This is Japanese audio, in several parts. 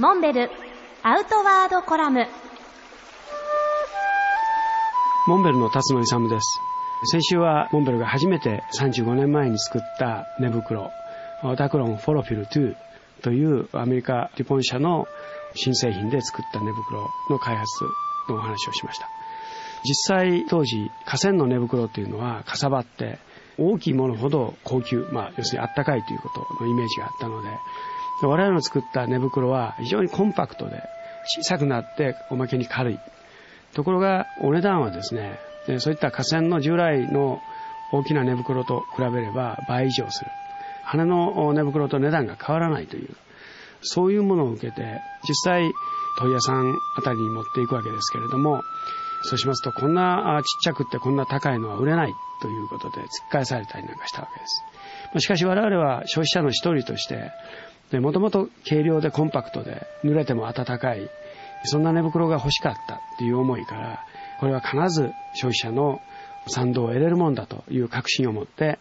モンベルアウトワードコラム。モンベルの辰野勇です。先週はモンベルが初めて35年前に作った寝袋。ダクロンフォロフィル2というアメリカデュポン社の新製品で作った寝袋の開発のお話をしました。実際当時河川の寝袋というのはかさばって大きいものほど高級、まあ、要するにあったかいということのイメージがあったので我々の作った寝袋は非常にコンパクトで小さくなっておまけに軽い。ところがお値段はですねそういった河川の従来の大きな寝袋と比べれば倍以上する。羽の寝袋と値段が変わらないというそういうものを受けて実際問屋さんあたりに持っていくわけですけれどもそうしますとこんなちっちゃくってこんな高いのは売れないということで突っ返されたりなんかしたわけです。しかし我々は消費者の一人としてもともと軽量でコンパクトで濡れても暖かいそんな寝袋が欲しかったという思いからこれは必ず消費者の賛同を得れるもんだという確信を持って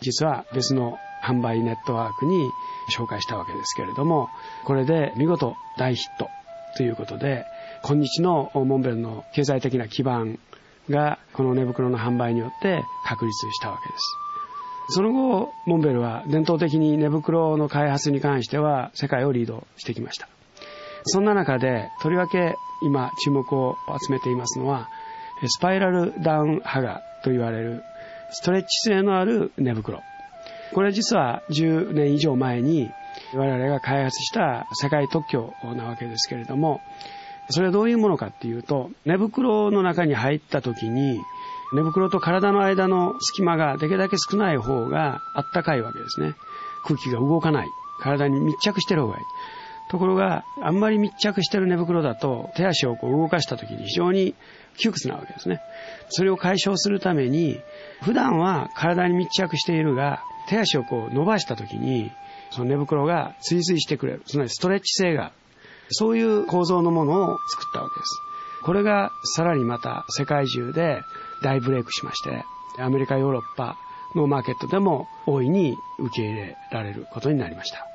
実は別の販売ネットワークに紹介したわけですけれどもこれで見事大ヒットということで今日のモンベルの経済的な基盤がこの寝袋の販売によって確立したわけです。その後、モンベルは伝統的に寝袋の開発に関しては世界をリードしてきました。そんな中で、とりわけ今注目を集めていますのは、スパイラルダウンハガと言われるストレッチ性のある寝袋。これ実は10年以上前に我々が開発した世界特許なわけですけれども、それはどういうものかっていうと、寝袋の中に入った時に、寝袋と体の間の隙間ができるだけ少ない方があったかいわけですね。空気が動かない。体に密着してる方がいい。ところが、あんまり密着してる寝袋だと、手足をこう動かした時に非常に窮屈なわけですね。それを解消するために、普段は体に密着しているが、手足をこう伸ばした時に、その寝袋が追随してくれる。つまりストレッチ性がそういう構造のものを作ったわけです。これがさらにまた世界中で大ブレイクしまして、アメリカ、ヨーロッパのマーケットでも大いに受け入れられることになりました。